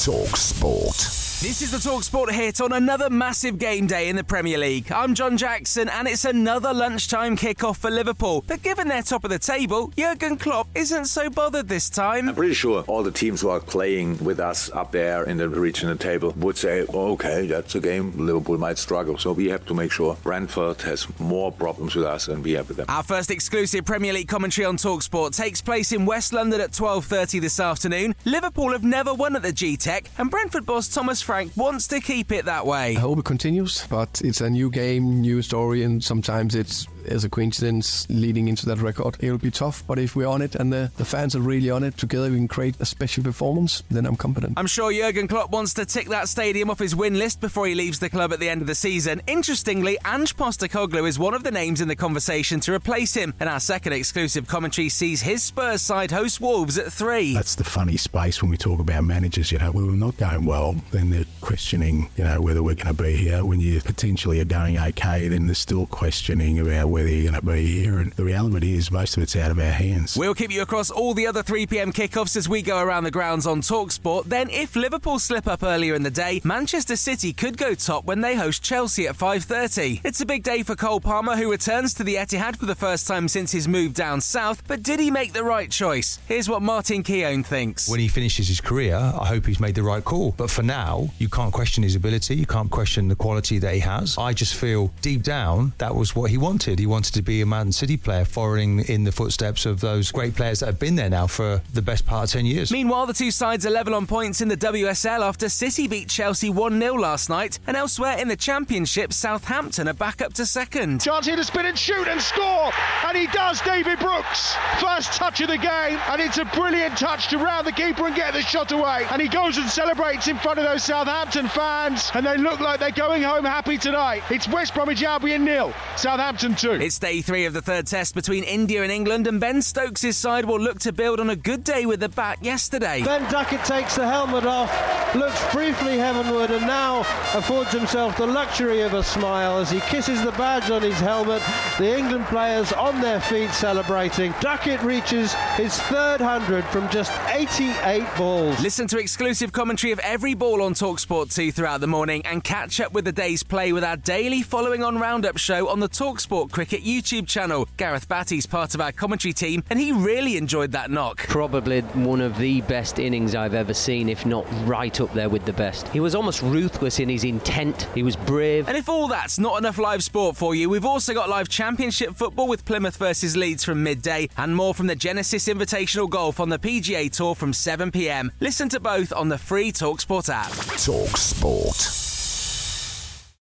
Talk Sport. This is the Talksport hit on another massive game day in the Premier League. I'm John Jackson, and it's another lunchtime kickoff for Liverpool. But given they're top of the table, Jurgen Klopp isn't so bothered this time. I'm pretty sure all the teams who are playing with us up there in the regional table would say, oh, okay, that's a game Liverpool might struggle. So we have to make sure Brentford has more problems with us than we have with them. Our first exclusive Premier League commentary on Talksport takes place in West London at 12:30 this afternoon. Liverpool have never won at the G-Tech, and Brentford boss Thomas Frank wants to keep it that way. I hope it continues, but it's a new game, new story, and sometimes it's as a coincidence leading into that record. It'll be tough, but if we're on it and the, the fans are really on it, together we can create a special performance, then I'm confident. I'm sure Jurgen Klopp wants to tick that stadium off his win list before he leaves the club at the end of the season. Interestingly, Ange Postecoglou is one of the names in the conversation to replace him, and our second exclusive commentary sees his Spurs side host Wolves at three. That's the funny space when we talk about managers. You know, we were not going well, then they're questioning, you know, whether we're going to be here. When you potentially are going okay, then they're still questioning about whether you're going to be here. And the reality is, most of it's out of our hands. We'll keep you across all the other 3 pm kickoffs as we go around the grounds on Talksport. Then, if Liverpool slip up earlier in the day, Manchester City could go top when they host Chelsea at 5:30. It's a big day for Cole Palmer, who returns to the Etihad for the first time since his move down south. But did he make the right choice? Here's what Martin Keown thinks. When he finishes his career, I hope he's made the right call. But for now, you can't question his ability. You can't question the quality that he has. I just feel deep down that was what he wanted. He wanted to be a Man City player, following in the footsteps of those great players that have been there now for the best part of 10 years. Meanwhile, the two sides are level on points in the WSL after City beat Chelsea 1 0 last night. And elsewhere in the Championship, Southampton are back up to second. Chance here to spin and shoot and score, and he does, David Brooks. First touch of the game, and it's a brilliant touch to round the keeper and get the shot away. And he goes and celebrates in front of those Southampton fans, and they look like they're going home happy tonight. It's West Bromwich Albion nil, Southampton two. It's day three of the third test between India and England, and Ben Stokes' side will look to build on a good day with the bat yesterday. Ben Duckett takes the helmet off, looks briefly heavenward, and now affords himself the luxury of a smile as he kisses the badge on his helmet. The England players on their feet celebrating. Duckett reaches his third hundred from just 88 balls. Listen to exclusive commentary of every ball on Talksport 2 throughout the morning and catch up with the day's play with our daily following on roundup show on the Talksport Cricket YouTube channel. Gareth Batty's part of our commentary team, and he really enjoyed that knock. Probably one of the best innings I've ever seen, if not right up there with the best. He was almost ruthless in his intent, he was brave. And if all that's not enough live sport for you, we've also got live championship football with Plymouth versus Leeds from midday and more from the Genesis Invitational Golf on the PGA Tour from 7pm. Listen to both on the free Talksport app. Talk Sport.